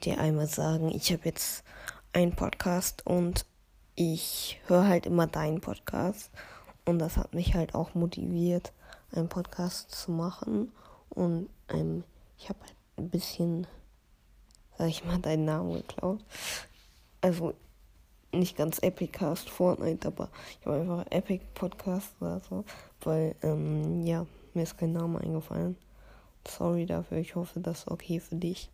Wollte dir einmal sagen, ich habe jetzt einen Podcast und ich höre halt immer deinen Podcast und das hat mich halt auch motiviert, einen Podcast zu machen und ähm, ich habe halt ein bisschen, sag ich mal, deinen Namen geklaut. Also nicht ganz Epicast Fortnite, aber ich habe einfach Epic Podcast oder so, weil ähm, ja, mir ist kein Name eingefallen. Sorry dafür, ich hoffe, das ist okay für dich.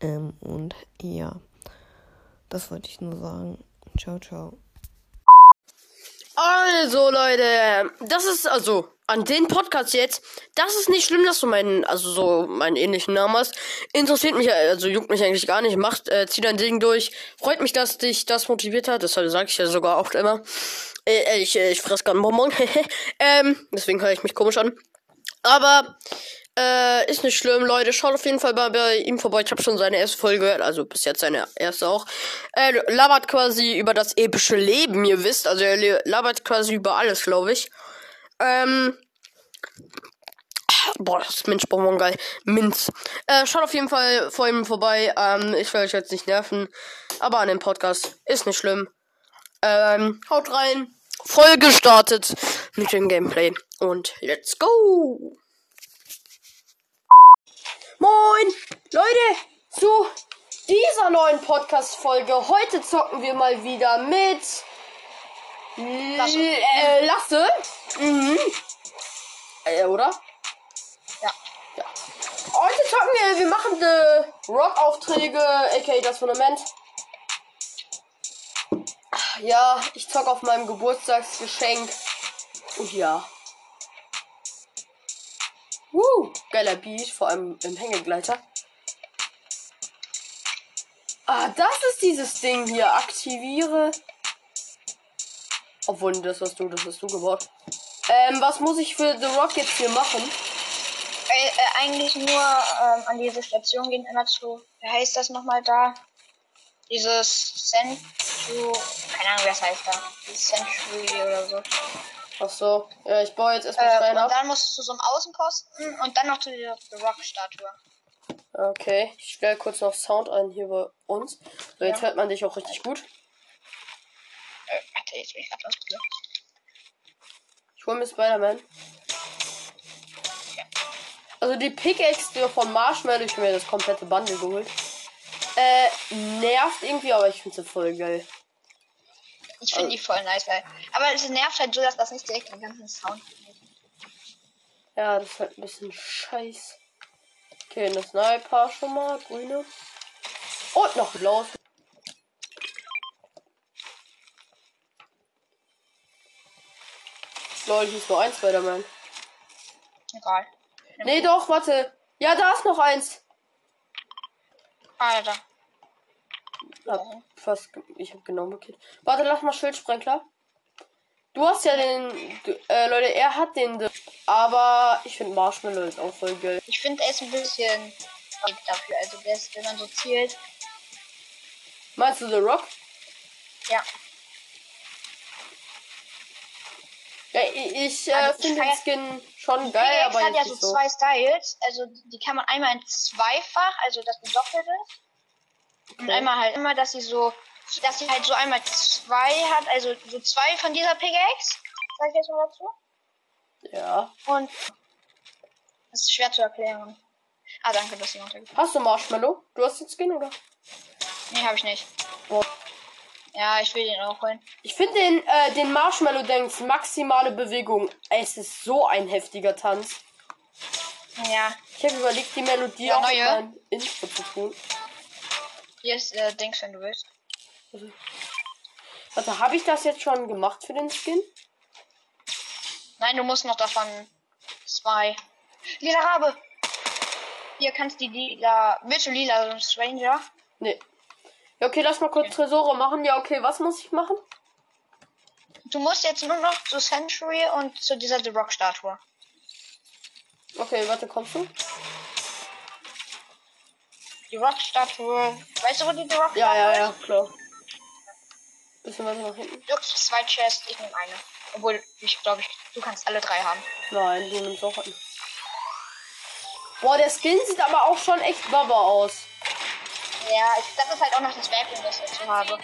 Ähm, und ja, das wollte ich nur sagen. Ciao, ciao. Also, Leute, das ist also an den Podcast jetzt. Das ist nicht schlimm, dass du meinen, also so meinen ähnlichen Namen hast. Interessiert mich, also juckt mich eigentlich gar nicht. Macht, äh, zieh dein Ding durch. Freut mich, dass dich das motiviert hat. Das sage ich ja sogar oft immer. Äh, ich, äh, ich fress gerade einen Bonbon. ähm, deswegen höre ich mich komisch an. Aber äh, ist nicht schlimm, Leute. Schaut auf jeden Fall mal bei ihm vorbei. Ich habe schon seine erste Folge gehört, also bis jetzt seine erste auch. Er labert quasi über das epische Leben, ihr wisst. Also er labert quasi über alles, glaube ich. Ähm. Boah, das ist Minzbonbon geil. Minz. Äh, schaut auf jeden Fall vor ihm vorbei. Ähm, ich will euch jetzt nicht nerven. Aber an dem Podcast ist nicht schlimm. Ähm, haut rein. Folge startet mit dem Gameplay. Und let's go! Moin, Leute, zu dieser neuen Podcast-Folge. Heute zocken wir mal wieder mit Lasse. Äh, Lasse. Mhm. Äh, oder? Ja. ja. Heute zocken wir, wir machen die Rock-Aufträge, aka das Fundament. Ja, ich zock auf meinem Geburtstagsgeschenk. Und ja. Geiler Beat, vor allem im Hängegleiter. Ah, das ist dieses Ding hier. Aktiviere. Obwohl, das hast du, das hast du gebaut. Ähm, was muss ich für The Rock jetzt hier machen? Äh, äh, eigentlich nur ähm, an diese Station gehen, immer zu. Wie heißt das nochmal da? Dieses Century. Keine Ahnung, wie das heißt da. Century oder so. Ach so, ja, ich baue jetzt erstmal Äh, Stein und ab. dann musst du zu so einem Außenposten und dann noch zu dieser The Rock-Statue. Okay, ich stelle kurz noch Sound ein hier bei uns. So, jetzt Ja. hört man dich auch richtig gut. Äh, warte, jetzt bin ich grad ausgelöst. Ich hole mir Spider-Man. Also die Pickaxe von Marshmallow, ich mir das komplette Bundle geholt. Äh, nervt irgendwie, aber ich finde sie voll geil. Ich finde die voll nice, weil. Aber es nervt halt so, dass das nicht direkt den ganzen Sound. Ja, das ist halt ein bisschen scheiß. Okay, eine Sniper schon mal, grüne. Und noch blaues. Lol, hier ist nur ein Spider-Man. Egal. Nee, doch, warte. Ja, da ist noch eins. Alter. Hab fast, ich hab genau markiert. Warte, lass mal Schildsprenkler. Du hast ja den, du, äh, Leute, er hat den, aber ich finde Marshmallow ist auch voll geil. Ich finde, er ist ein bisschen dafür. Also, der ist, wenn man so zielt. Meinst du The Rock? Ja. Ja, ich, ich äh, Also, ich finde den Skin schon geil, aber hat jetzt ja so zwei Styles. Also, die kann man einmal in zweifach, also dass die doppelt Und Okay. einmal halt immer, dass sie so, dass sie halt so einmal zwei hat, also so zwei von dieser PX. Sag ich jetzt mal dazu. Ja. Und das ist schwer zu erklären. Ah, danke, dass du runtergekommen Hast du Marshmallow? Du hast den Skin, oder? Nee, habe ich nicht. Oh. Ja, ich will den auch holen. Ich finde den, äh, den Marshmallow Dance maximale Bewegung. Es ist so ein heftiger Tanz. Ja, Ich habe überlegt, die Melodie Ja, auch neue. in mein Intro zu tun. Hier ist äh, Dings, wenn du willst. Warte, habe ich das jetzt schon gemacht für den Skin? Nein, du musst noch davon zwei. Lila Rabe! Hier kannst die lila. Willst du lila Stranger? Nee. Ja, okay, lass mal kurz Tresore machen. Ja, okay, was muss ich machen? Du musst jetzt nur noch zu Century und zu dieser The Rock Statue. Okay, warte, kommst du? Die Rock Statue. Weißt du, wo die The Rock Ja, ja, ist? ja, klar. Bisschen weiter nach hinten. Du hast zwei Chests, ich nehme eine. Obwohl, ich glaube, ich, du kannst alle drei haben. Nein, du nimmst auch einen. Boah, der Skin sieht aber auch schon echt baba aus. Ja, ich, das ist halt auch noch das Werkzeug, das ich dazu habe.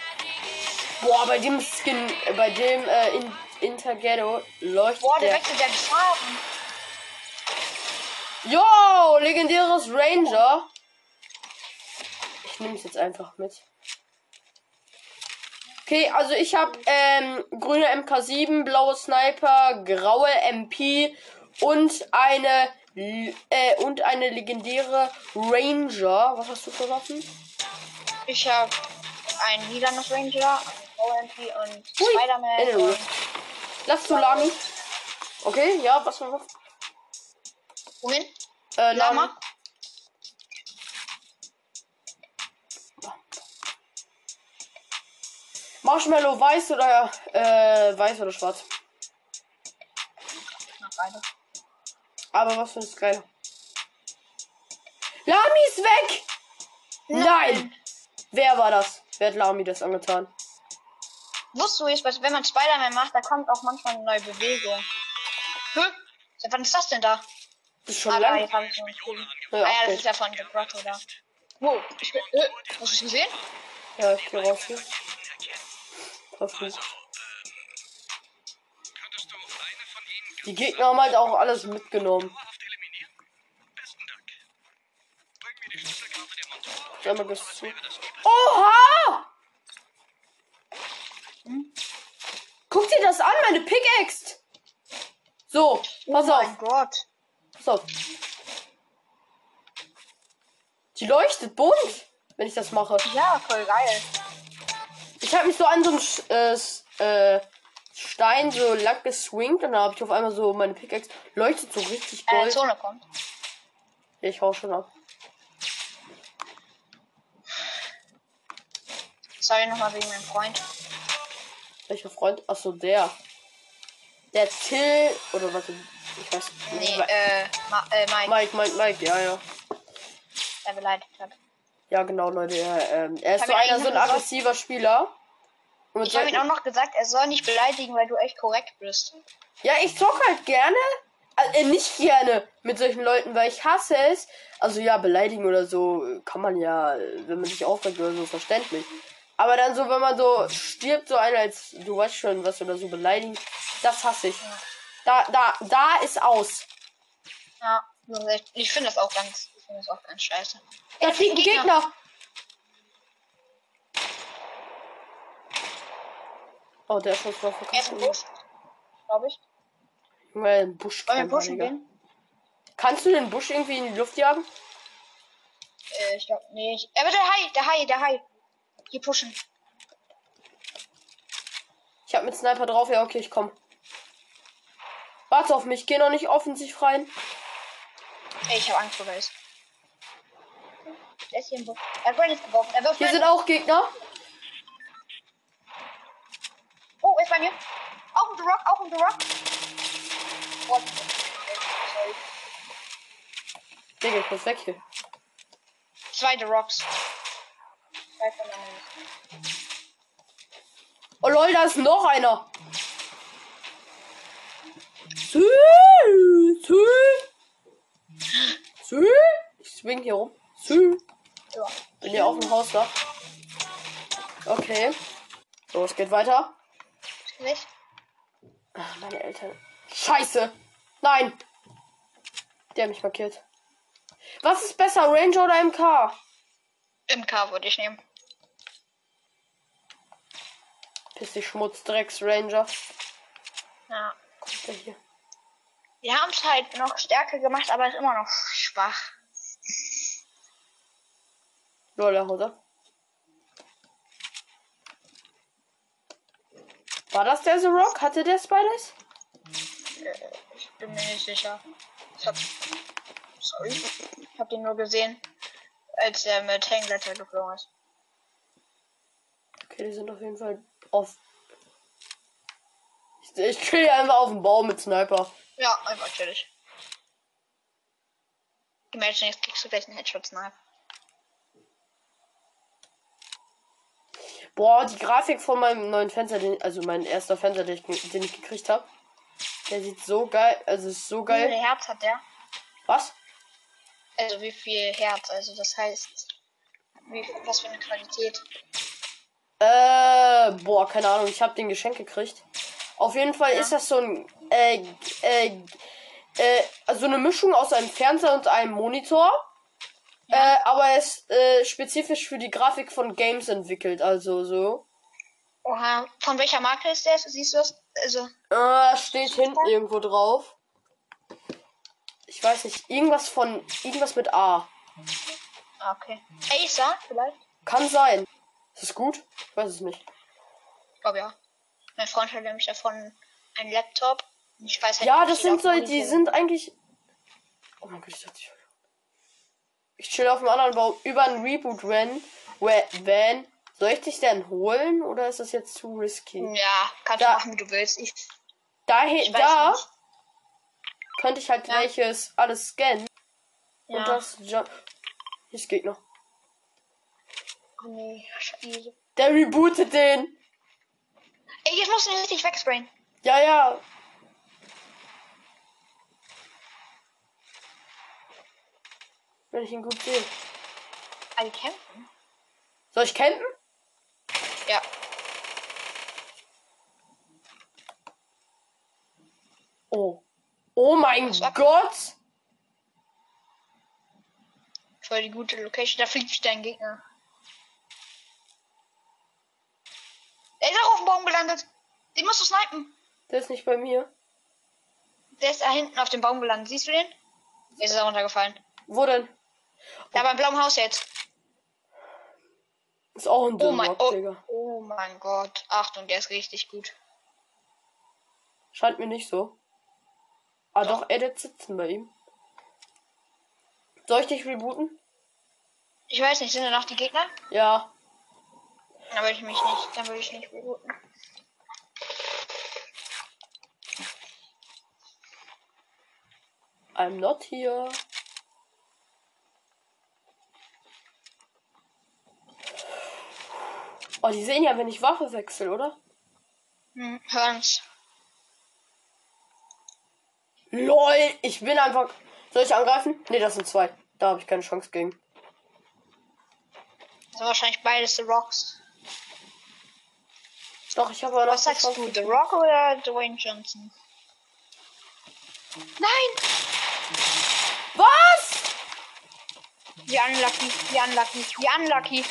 Boah, bei dem Skin, äh, bei dem äh, in, Interghetto leuchtet Boah, der der. wechselt ja die Farben. Yo, legendäres Ranger. Ich nehme es jetzt einfach mit. Okay, also ich habe ähm, grüne MK7, blaue Sniper, graue MP und eine äh, und eine legendäre Ranger. Was hast du für Waffen? Ich habe ein lilanes Ranger, ein OMP und Spider-Man. Lass Solami. Okay, ja, was für Waffen? Wohin? Äh, Lama. Lama? Marshmallow weiß oder äh, weiß oder schwarz? Beide. Aber was für ein Sky. Lami ist weg! Nein! Wer war das? Wer hat Lami das angetan? Wusstest du jetzt, was- wenn man Spider-Man macht, da kommt auch manchmal eine neue Bewegung. Hm? Wann ist das denn da? Das ist schon Ah, lang. jetzt ich schon. Ja, ah ja, das Update. ist ja von The Grotto da. Wow, ich bin, äh, hast du es gesehen? Ja, ich geh raus hier. Verflucht. Die Gegner haben halt auch alles mitgenommen. Einmal gezogen. Oha! Guck dir das an, meine Pickaxe! So, pass oh mein auf, Gott. pass auf. Die leuchtet bunt, wenn ich das mache. Ja, voll geil. Ich habe mich so an so einem Sch- äh, äh, Stein so lang geswingt und dann habe ich auf einmal so meine Pickaxe leuchtet so richtig Eine gold. Zone kommt. Ich hau schon ab. Sorry nochmal wegen meinem Freund. Welcher Freund? Achso, der. Der Till. Oder was? Ich weiß Nee, nicht. äh, Ma äh Mike, Mike, Mike, Mike, ja, ja. der beleidigt hat. Ja, genau, Leute. Er, ähm, er ist so einer, so ein aggressiver Spieler. Und Ich habe ihn auch noch gesagt, er soll nicht beleidigen, weil du echt korrekt bist. Ja, ich zock halt gerne. Also, äh, nicht gerne mit solchen Leuten, weil ich hasse es. Also ja, beleidigen oder so kann man ja, äh, wenn man sich aufregt oder so, verständlich. Aber dann so, wenn man so stirbt, so einer als, du weißt schon, was oder so beleidigen, das hasse ich. Da, da, da ist aus. Ja, ich finde das auch ganz, ich finde das auch ganz scheiße. Da fliegt ein Gegner. Gegner. Oh, der Schuss war Er ist im verkackt. Busch, glaube ich. Weil ein Busch Wollen wir pushen gehen? Kannst du den Busch irgendwie in die Luft jagen? Äh, ich glaube nicht. Aber der Hai, der Hai, der Hai. Die pushen. Ich hab mit Sniper drauf, ja, okay, ich komm. Warte auf mich, geh noch nicht offensiv rein. Ey, ich habe Angst vor Geist. Der ist hier im Busch. Er hat Granite geworfen. Er Hier sind auch Gegner. Oh, er ist bei mir. Auch um The Rock, auch um The Rock. Oh, sorry. Digga, ich muss weg hier. Zwei The Rocks. Zwei von anderen. Oh lol, da ist noch einer. Sü, sü. Sü. Ich swing hier rum. Sü. Ja. Bin hier auf dem Hausdach. Okay. So, es geht weiter. Nicht? Ach, meine Eltern. Scheiße. Nein. Der hat mich markiert. Was ist besser, Ranger oder MK? MK würde ich nehmen. Piss dich Schmutz, Drecks, Ranger. Ja. Kommt der hier? Wir haben es halt noch stärker gemacht, aber ist immer noch schwach. Lol, der haut ab. War das der The Rock? Hatte der Spiders? Ich bin mir nicht sicher. Ich hab. Sorry. Ich hab den nur gesehen, als er mit Hängblätter geflogen ist. Okay, die sind auf jeden Fall auf. Ich, ich kill einfach auf den Baum mit Sniper. Ja, einfach chillig. Imagine, jetzt kriegst du gleich einen Headshot-Snipe. Boah, die Grafik von meinem neuen Fenster, den, also mein erster Fenster, den ich, den ich gekriegt habe. Der sieht so geil, also ist so Wie viel geil. Herz hat der? Was? Also wie viel Herz? Also das heißt Wie, was für eine Qualität? Äh, boah, keine Ahnung, ich habe den Geschenk gekriegt. Auf jeden Fall Ja. ist das so ein, äh, äh, äh, also eine Mischung aus einem Fernseher und einem Monitor. Äh, aber er ist äh, spezifisch für die Grafik von Games entwickelt, also so. Oha. Von welcher Marke ist der? Siehst du das? Also, Äh, steht hinten irgendwo drauf. Ich weiß nicht, irgendwas von, irgendwas mit A. ah, okay. Acer vielleicht? Kann sein. Ist das gut? Ich weiß es nicht. Ich glaube ja. Mein Freund hat nämlich davon einen Laptop. Ich weiß halt Ja, das sind so, die sind eigentlich. Oh mein Gott, ich dachte, ich. Ich chill auf dem anderen Baum über ein Reboot-Van. Van. Soll ich dich denn holen oder ist das jetzt zu risky? Ja, kannst Da- du machen, wie du willst. Ich, Daher, ich da nicht. könnte ich halt Ja. welches alles scannen. Ja. Und das. Ja. Hier ist Gegner. Oh nee, scheiße. Der rebootet den. Ey, jetzt musst du ihn richtig wegsprayen. Ja, ja. Wenn ich ihn gut sehe. Die kämpfen? Soll ich campen? Ja. Oh. Oh mein? Gott. Voll die gute Location. Da fliegt dein Gegner. Der ist auch auf dem Baum gelandet. Den musst du snipen. Der ist nicht bei mir. Der ist da hinten auf dem Baum gelandet. Siehst du den? Jetzt ist er runtergefallen. Wo denn? Da beim blauen Haus jetzt. Ist auch ein Oh mein, Dünrock, oh, Digga. oh mein Gott. Achtung, der ist richtig gut. Scheint mir nicht so. Ah doch, er wird sitzen bei ihm. Soll ich dich rebooten? Ich weiß nicht, sind da noch die Gegner? Ja. Dann würde ich mich nicht, dann würde ich nicht rebooten. I'm not here. Oh, die sehen ja, wenn ich Waffe wechsle, oder? Hm, hören's. LOL, ich bin einfach. Soll ich angreifen? Ne, das sind zwei. Da habe ich keine Chance gegen. Das sind wahrscheinlich beides The Rocks. Doch, ich habe aber noch Was sagst du. The Rock oder Dwayne Johnson? Nein! Was? Wie unlucky, wie unlucky, wie unlucky.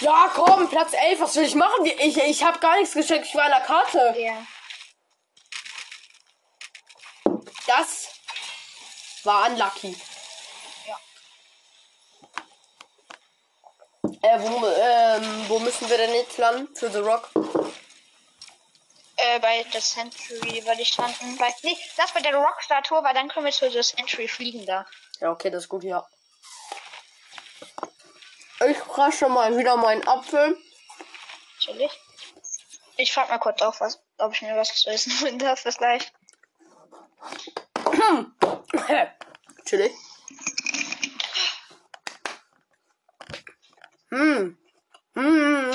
Ja, komm, Platz 11, was will ich machen? Ich, ich habe gar nichts geschenkt, ich war in der Karte. Ja. Das war unlucky. Ja. Äh, wo, ähm, wo müssen wir denn jetzt landen? Für The Rock? Äh, bei der Century würde ich landen. Bei, nee, das bei der Rockstar-Tour, weil dann können wir zu der Century fliegen da. Ja, okay, das ist gut, ja. Ich crashe mal wieder meinen Apfel. Natürlich. Ich frag mal kurz auf, was, ob ich mir was zu essen holen darf. Bis gleich. Chillig. Hm. Hm.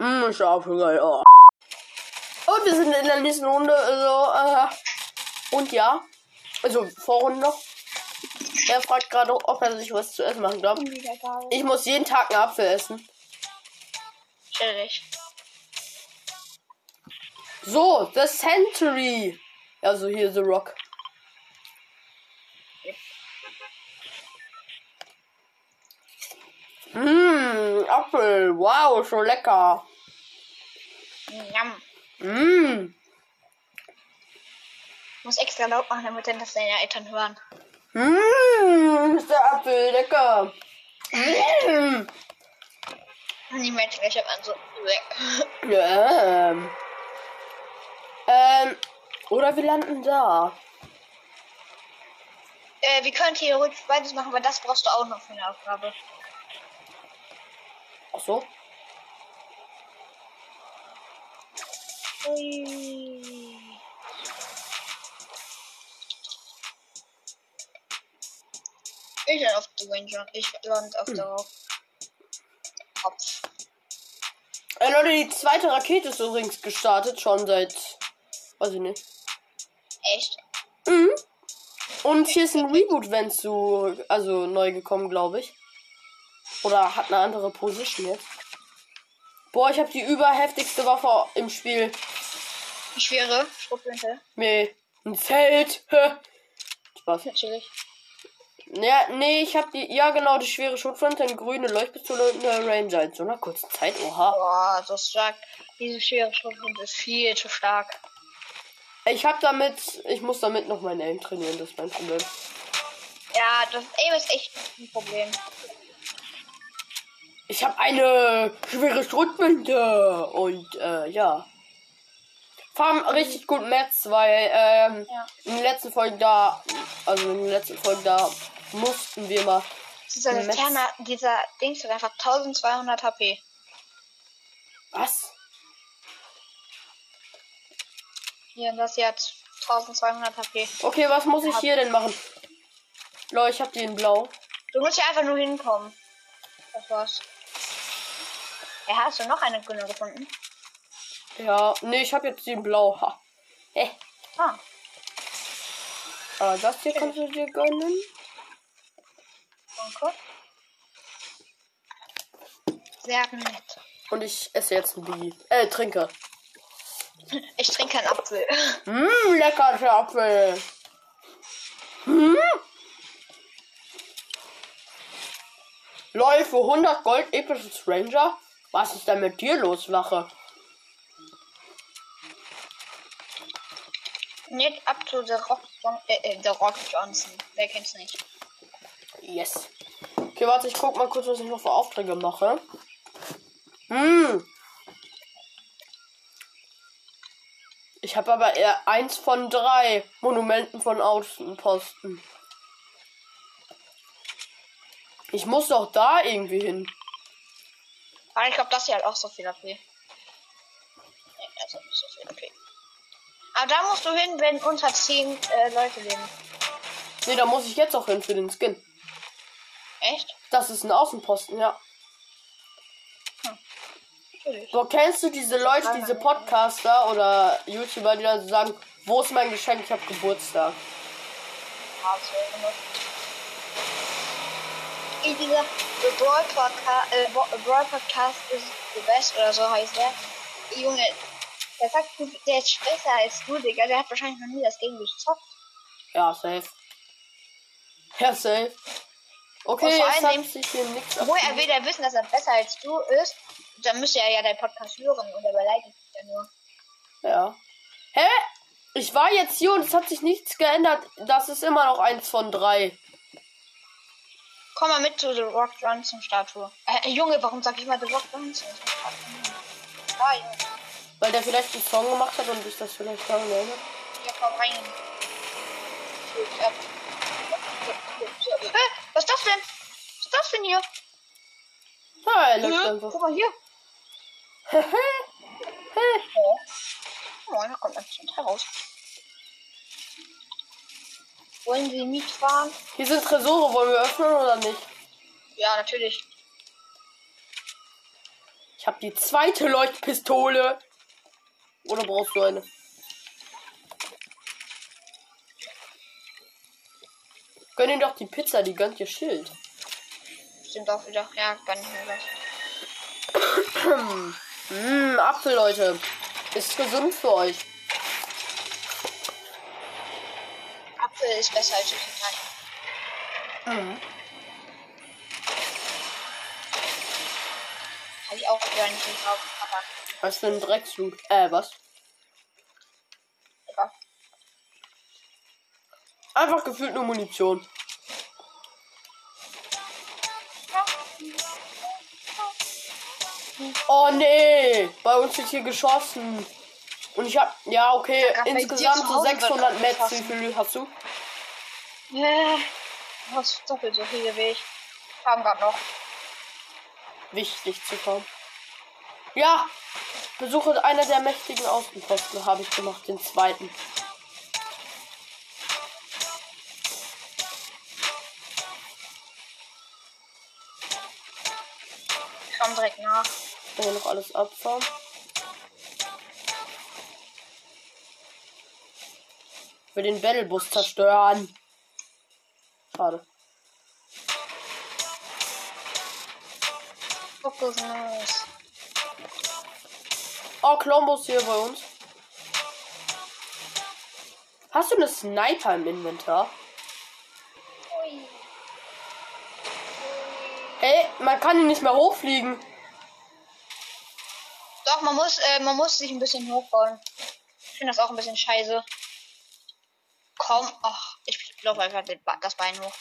Hm, ist Apfel geil. Oh. Und wir sind in der nächsten Runde. Also, äh, und ja. Also, Vorrunde noch. Er fragt gerade, ob er sich was zu essen machen darf. Ich muss jeden Tag einen Apfel essen. Natürlich. So, The Century. Also hier The Rock. Mmm, Apfel. Wow, so lecker. Njam. Mmm. Muss extra laut machen, damit dann das deine Eltern hören. Mmm, ist der Apfel lecker. Mmm. Und die Menschen gleich an so. Ja. Ähm. ähm. Oder wir landen da. Äh, wir können theoretisch beides machen, aber das brauchst du auch noch für eine Aufgabe. Ach so. Ui. Ich lande auf Dwayne John. Ich lande auf der Kopf. Ey Leute, die zweite Rakete ist übrigens gestartet, schon seit. Weiß ich nicht. Echt? Mhm. Und hier ist ein Reboot, wenn zu, also neu gekommen, glaube ich. Oder hat eine andere Position jetzt. Boah, ich habe die überheftigste Waffe im Spiel. Schwere Schrotflinte. Nee, ein Zelt. Spaß. Natürlich. Ja, nee, ich habe die, ja genau, die schwere Schrotflinte, eine grüne Leuchtpistole und eine Ranger in so einer kurzen Zeit. Oha. Boah, so stark. Diese schwere Schrotflinte ist viel zu stark. Ich habe damit, ich muss damit noch mein Aim trainieren, das ist mein Problem. Ja, das Aim ist echt ein Problem. Ich habe eine schwere Schrotflinte und äh, ja. Fahren richtig gut Metz, weil ähm, Ja. in den letzten Folgen da, also in den letzten Folgen da mussten wir mal. Dieser Laterna, dieser Dings hat einfach 1200 HP. Was? Hier, das hier hat 1200 HP. Okay, was muss ich hier denn machen? Leute, ich hab die in blau. Du musst hier einfach nur hinkommen. Das war's. Ja, hast du noch eine grüne gefunden? Ja, nee, ich hab jetzt die in blau. Ha. Hä? Ah, Aber das hier kannst du dir gönnen. Danke. Sehr nett. Und ich esse jetzt ein Biggie. Äh, trinke. Ich trinke einen Apfel. Mmm, lecker der Apfel. Hm? Für 100 Gold episches Ranger? Was ist denn mit dir los, Lache? Nicht up to the Rock, John äh, äh, the Rock Johnson. Wer kennt's nicht? Yes. Okay, warte, ich guck mal kurz, was ich noch für Aufträge mache. Hm. Ich habe aber eher eins von drei Monumenten von Außenposten. Ich muss doch da irgendwie hin. Aber ich glaube, das hier hat auch so viel AP. Nee, also nicht so viel AP. Aber da musst du hin, wenn unter 10 äh, Leute leben. Nee, da muss ich jetzt auch hin für den Skin. Echt? Das ist ein Außenposten, ja. Natürlich. So, kennst du diese Leute, diese Podcaster oder YouTuber, die dann so sagen, wo ist mein Geschenk? Ich habe Geburtstag. Wie dieser The Brawl Podcast, äh, Brawl Podcast ist the best oder so heißt der. Junge, der sagt, der ist besser als du, Digga. Der hat wahrscheinlich noch nie das Game gezockt. Ja, safe. Ja, safe. Okay, Und vor jetzt allem- hat sich hier nichts Obwohl er will ja wissen, dass er besser als du ist. Dann müsste er ja deinen Podcast hören und er beleidigt dich ja nur. Ja. Hä? Ich war jetzt hier und es hat sich nichts geändert. Das ist immer noch eins von drei. Komm mal mit zu The Rock Johnson Statue. Äh, Junge, warum sag ich mal The Rock Johnson? Ah, Junge. Weil der vielleicht einen Song gemacht hat und sich das vielleicht daran erinnert. Ja, komm rein. Ja. Hä? Was ist das denn? Was ist das denn hier? Ah, er läuft Hä? einfach. Guck mal hier. Oh, da kommt ein bisschen raus. Wollen Sie mitfahren? Hier sind Tresore. Wollen wir öffnen oder nicht? Ja, natürlich. Ich habe die zweite Leuchtpistole. Oder brauchst du eine? Gönn ihm doch die Pizza, die gönnt ihr Schild. Stimmt auch wieder. Ja, gar nicht mehr gleich. Mmm, Apfel, Leute. Ist gesund für euch. Apfel ist besser als Chicken Mhm. Habe ich auch wieder nicht gekauft. Aber Was für ein Drecksloot. Äh, was? Einfach gefühlt nur Munition. Oh nee, bei uns wird hier geschossen. Und ich hab, ja okay, Ja, insgesamt so Hause wird 600 Metz. Wie viel hast du? Ja, du hast doppelt so viele wie ich. Haben gerade noch. Wichtig zu kommen. Ja, besuche einer der mächtigen Außenposten, habe ich gemacht, den zweiten. Direkt nach. Hier noch alles abfahren. Wir den Battlebus zerstören. Schade. Kokosnuss. Oh, Columbus hier bei uns. Hast du eine Sniper im Inventar? Ui. Ey, man kann ihn nicht mehr hochfliegen. Doch, man muss, äh, man muss sich ein bisschen hochbauen. Ich finde das auch ein bisschen scheiße. Komm, ach, ich glaube einfach das Bein hoch.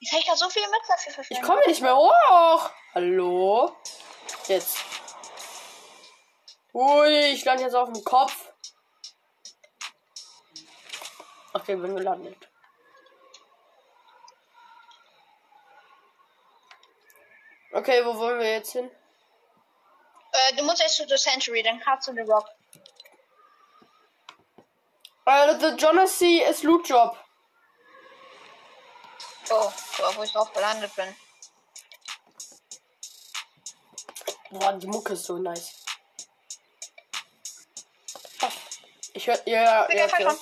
Jetzt habe ich gerade so viele Metz dafür Ich verschwendet. komme nicht mehr hoch. Hallo? Jetzt. Ui, ich lande jetzt auf dem Kopf. Okay, bin gelandet. Okay, wo wollen wir jetzt hin? Äh, du musst jetzt zu The Century, dann kannst du The Rock. Äh, the Jonassy ist Loot Job. Oh, wo ich drauf gelandet bin. Boah, die Mucke ist so nice. Ich hör, ja, ja, Bin ja, ja.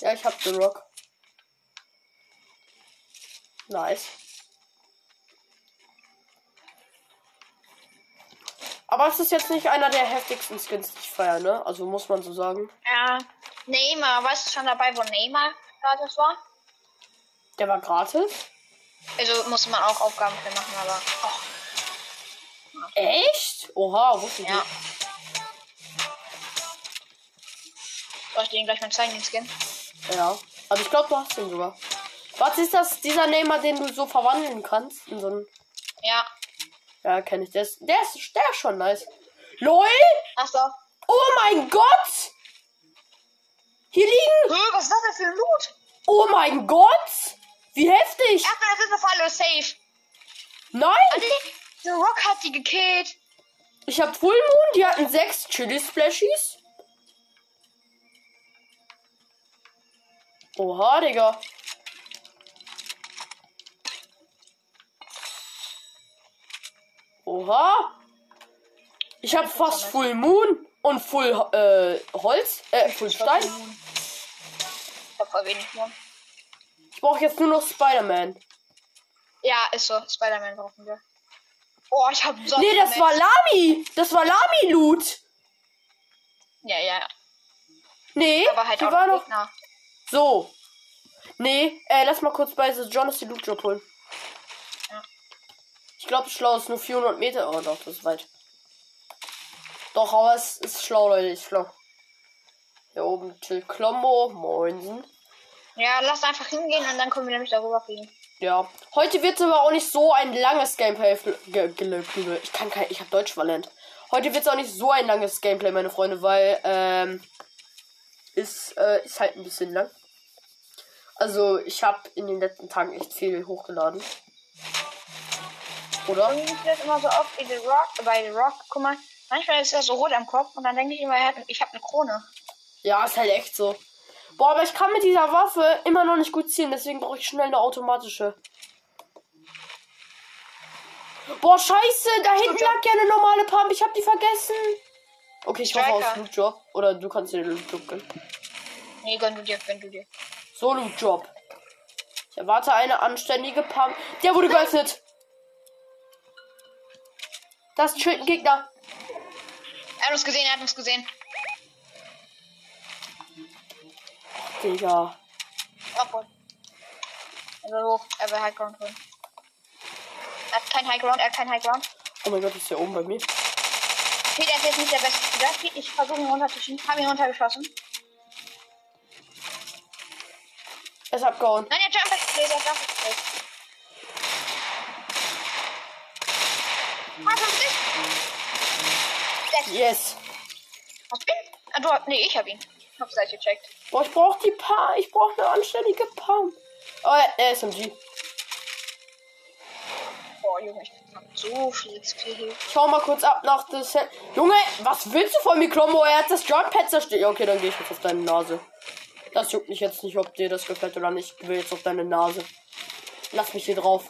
ja, ich hab The Rock. Nice. Aber es ist jetzt nicht einer der heftigsten Skins, die ich feiere, ne? Also muss man so sagen. Ja, Neymar, warst du schon dabei, wo Neymar gratis war? Der war gratis. Also musste man auch Aufgaben für machen, aber. Och, Echt? Oha, wusste ich ja. nicht. Soll ich dir gleich mal zeigen, den Skin? Ja. Also ich glaube, du hast den sogar. Was ist das, dieser Neymar, den du so verwandeln kannst? In so einen. Ja. Ja, kenne ich. Der ist, der ist, der ist schon nice. LOL! Achso. Oh mein Gott! Hier liegen. Hö, was ist das denn für ein Loot? Oh mein Gott! Wie heftig! Erstmal, das ist auf alle safe. Nein! The Rock hat die gekillt. Ich hab Full Moon, die hatten sechs Chili Splashies. Oha, Digga. Oha. Ich hab fast Full Moon und Full äh, Holz, äh, Full Stein. Ich hab voll wenig Mund. Ich brauche jetzt nur noch Spider-Man. Ja, ist so. Spider-Man brauchen wir. Oh, ich hab so Nee, das war Lami. Das war Lami-Loot. Ja, ja, ja. Nee, Aber halt die auch war noch Gegner. So. Nee, äh, lass mal kurz bei The Jonas die Loot Drop holen. Ich glaube, schlau ist nur 400 Meter. Oh, doch, das ist weit. Doch, aber es ist schlau, Leute, ist schlau. Hier oben Till Klombo. Moinsen. Ja, lass einfach hingehen und dann können wir nämlich darüber fliegen. Ja. Heute wird es aber auch nicht so ein langes Gameplay. Ich kann kein. Ich habe Deutsch verlernt. Heute wird es auch nicht so ein langes Gameplay, meine Freunde, weil, ähm. Ist, äh, ist halt ein bisschen lang. Also, ich habe in den letzten Tagen echt viel hochgeladen. Oder? Irgendwie ist das immer so oft wie The Rock, bei The Rock. Guck mal, manchmal ist er so rot am Kopf und dann denke ich immer, er hat- ich habe eine Krone. Ja, ist halt echt so. Boah, aber ich kann mit dieser Waffe immer noch nicht gut zielen, deswegen brauche ich schnell eine automatische. Boah, scheiße, da hinten lag ja eine normale Pump, ich hab die vergessen. Okay, ich hoffe aus Striker. Loot Job. Oder du kannst dir den Loot Job gönnen. Nee, gönn du dir, gönn du dir. So, Loot Job. Ich erwarte eine anständige Pump. Der wurde geöffnet. Das ist ein Gegner. Er hat uns gesehen, er hat uns gesehen. Digga. Obwohl. Er will hoch, er will High Ground holen. Er hat kein High Ground, er hat kein High Ground. Oh mein Gott, ist der oben bei mir. Peter ist jetzt nicht der beste Spieler. Ich versuche ihn runterzuschieben. Hab ihn runtergeschossen. Er ist abgehauen. Nein, der Jump ist Laser, Jump ist. 50. Sechs. Yes. Hast du ihn? Ah, du, nee, ich hab ihn. Hab's gleich gecheckt. Boah, ich brauche die Pa. Ich brauche eine anständige Pump. Oh, er- ist SMG. Boah, Junge, ich hab so viel XP. Schau mal kurz ab nach das. He- Junge, was willst du von mir, Klombo? Er hat das Jumppad zerstört. Ja, okay, dann gehe ich jetzt auf deine Nase. Das juckt mich jetzt nicht, ob dir das gefällt oder nicht. Ich will jetzt auf deine Nase. Lass mich hier drauf.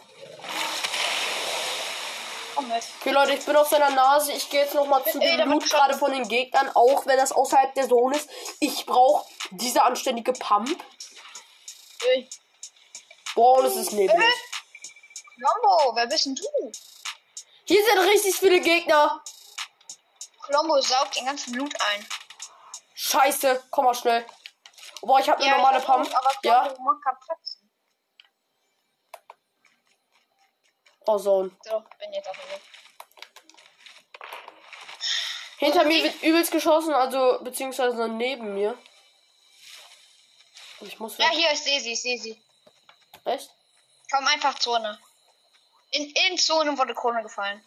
Mit. Okay, Leute, ich bin auf seiner Nase. Ich gehe jetzt nochmal zu Ey, dem Loot gerade von den Gegnern, auch wenn das außerhalb der Zone ist. Ich brauche diese anständige Pump. Ey, Boah, es ist neblig. Colombo, wer bist denn du? Hier sind richtig viele Gegner. Colombo saugt den ganzen Blut ein. Scheiße, komm mal schnell. Boah, ich habe eine Ja, normale ich Pump. Aber Ja, Colombo macht grad Praxen. oh Zone. So, bin jetzt auf dem Weg. Hinter mir wird übelst geschossen, also beziehungsweise neben mir. Ich muss Ja, hier, ich sehe sie, ich sehe sie. Echt? Komm einfach Zone. In, in Zone wurde Krone gefallen.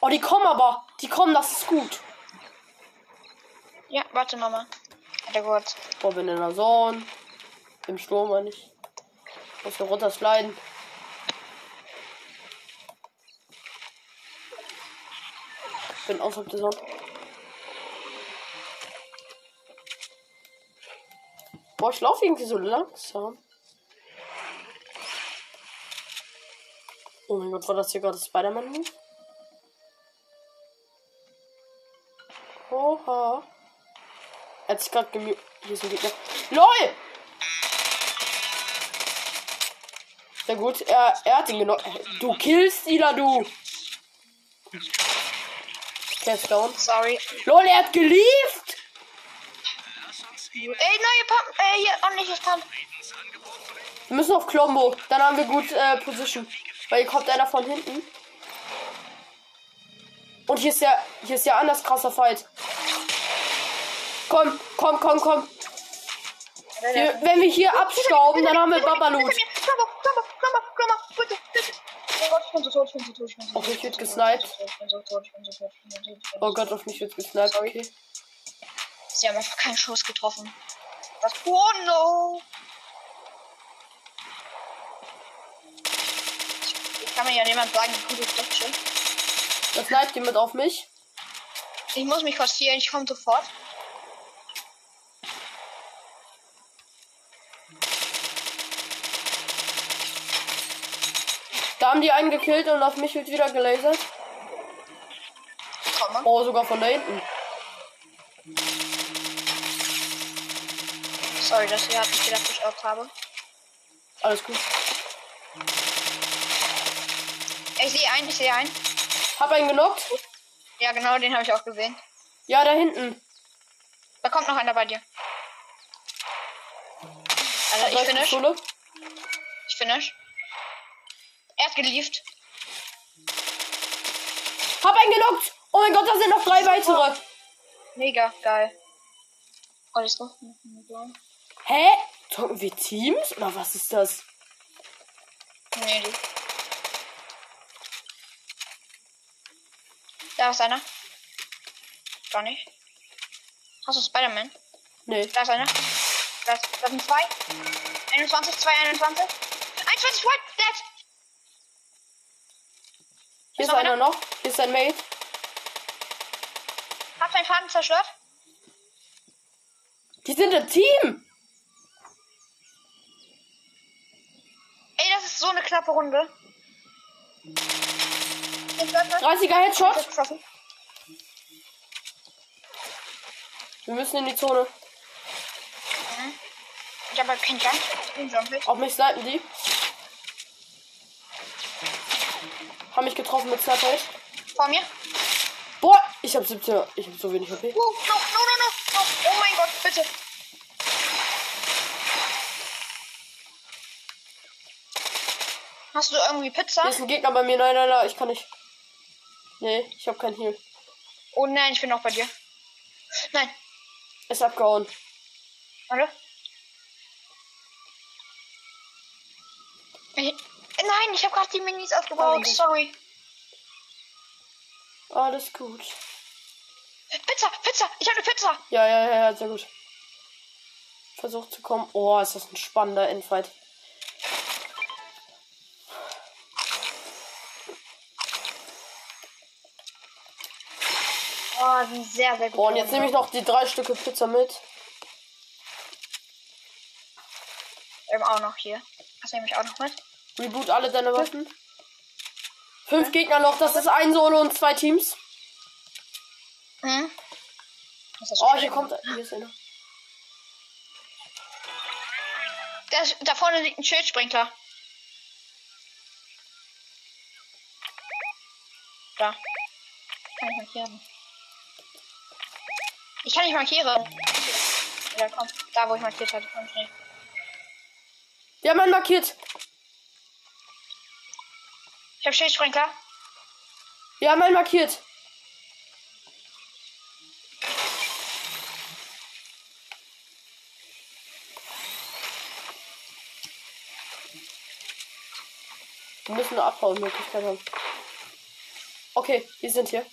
Oh, die kommen aber. Die kommen, das ist gut. Ja, warte, Mama. Warte kurz. Boah, bin in der Zone. Im Sturm, meine ich. Muss hier runter sliden. Bin außerhalb der Zone. Boah, ich laufe irgendwie so langsam. Oh mein Gott, war das hier gerade Spider-Man-Move? Oha. Er hat sich gerade gemüht. Hier ist ein Gegner. LOL! Sehr gut, er, er hat ihn genommen. Du killst Ila, du! Der ist down. Sorry. LOL, er hat gelieft! Ey, neue Pump. Äh, hier, ordentliches Pump. Wir müssen auf Klombo. Dann haben wir gut äh, Position. Weil hier kommt einer von hinten. Und hier ist ja, hier ist ja anders krasser Fight. Komm, komm, komm, komm. Wir, wenn wir hier abstauben, dann haben wir Babalut. Bin so tot, ich bin so tot, ich bin so tot. Oh, ich werd gesniped. Ich bin so tot, ich bin so tot, ich bin so tot. Oh. Gott, auf mich wird gesniped. Okay. Sie haben einfach keinen Schuss getroffen. Was? Oh no! Ich kann mir ja niemand sagen, wie gut ich. Das sniped jemand auf mich. Ich muss mich kurz healen, ich komme sofort. Da haben die einen gekillt und auf mich wird wieder gelasert. Oh, sogar von da hinten. Sorry, dass ihr habt nicht gedacht, ich out habe. Alles gut. Ich sehe einen, ich sehe einen. Hab einen genockt. Ja, genau, den habe ich auch gesehen. Ja, da hinten. Da kommt noch einer bei dir. Also ich Läuft die finish. Schule. Ich finish. Er ist gelieft. Hab einen genockt. Oh mein Gott, da sind noch drei weitere. Mega geil. Oh, das ist noch. Hä? Zocken wir Teams? Oder was ist das? Nee, die. Da ist einer. Gar nicht. Hast du Spider-Man? Nee. Da ist einer. Da, ist, da sind zwei. 21, 2, 21. 21, what? Dead! Hier ist noch einer noch. Hier ist ein Mate. Hab deinen Faden zerstört? Die sind ein Team. Ey, das ist so eine knappe Runde. Ich hab das 30er Headshot. Wir müssen in die Zone. Ich habe halt keinen Jump. Ich bin jumpig. Auf mich snipen die. Haben mich getroffen mit Sniper. Vor mir. Boah, ich hab 17. Ich hab so wenig HP. Oh, no, no, no, no, no. Oh mein Gott, bitte. Hast du irgendwie Pizza? Hier ist ein Gegner bei mir. Nein, nein, nein, ich kann nicht. Nee, ich hab kein Heal. Oh nein, ich bin noch bei dir. Nein, Ist abgehauen. warte. Ich, nein, ich habe gerade die Minis aufgebaut. Oh, Sorry. Alles gut. Pizza, Pizza. Ich habe eine Pizza. Ja, ja, ja, ja, sehr gut. Versucht zu kommen. Oh, ist das ein spannender Endfight. Oh, die sind sehr, sehr gut. Oh, und jetzt nehme ich noch die drei Stücke Pizza mit. Ähm, auch noch hier. Das nehme ich auch noch mit. Reboot alle deine Waffen. Fünf Gegner noch, das ist ein Solo und zwei Teams. Hm? Das Oh, hier kommt. Hier ist einer. Da, da vorne liegt ein Schildsprinkler. Da. Kann ich markieren. Ich kann nicht markieren. Ja, komm. Da, wo ich markiert hatte. Ja, man markiert. Ich hab Schildsprinkler. Ja, man markiert. Wir müssen eine Abbaumöglichkeit haben. Okay, wir sind hier.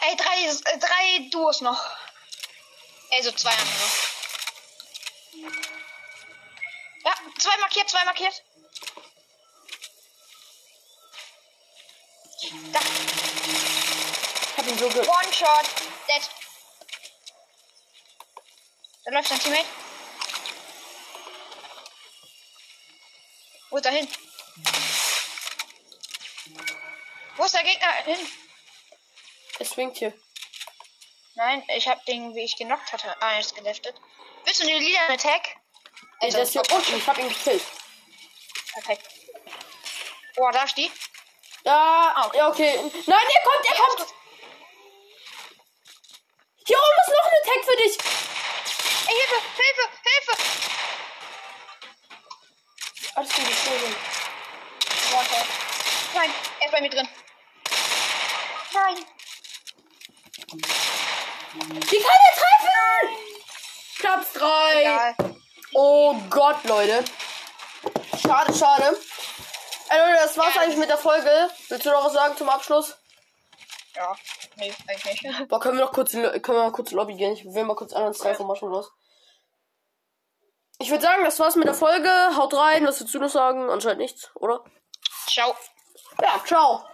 Ey, drei, äh, drei Duos noch. Ey, so zwei haben wir noch. Ja, zwei markiert, zwei markiert. Da, Ich hab ihn so ge One Shot. Dead. Da läuft sein Teammate. Wo ist er hin? Wo ist der Gegner hin? Er swingt hier. Nein, ich hab den, wie ich genockt hatte, ah, er ist geleftet. Willst du den lila Attack? Ey, der ist hier unten. Ich hab ihn gekillt. Perfekt. Oh, da ist die. Ja, ja, okay. Nein, er kommt, er kommt. Hier oben ist noch ein Attack für dich. Ey, Hilfe, Hilfe, Hilfe! Alles gut, ich gut. Warte. Nein, er ist bei mir drin. Nein. Wie kann er treffen? Platz 3. Oh Gott, Leute. Schade, schade. Ey, Leute, das war's eigentlich mit der Folge. Willst du noch was sagen zum Abschluss? Ja, nee, eigentlich nicht. Boah, können wir noch kurz, können wir mal kurz Lobby gehen? Ich will mal kurz anderen Style von Marshall los. Ich würde sagen, das war's mit der Folge. Haut rein, was willst du noch sagen? Anscheinend nichts, oder? Ciao. Ja, ciao.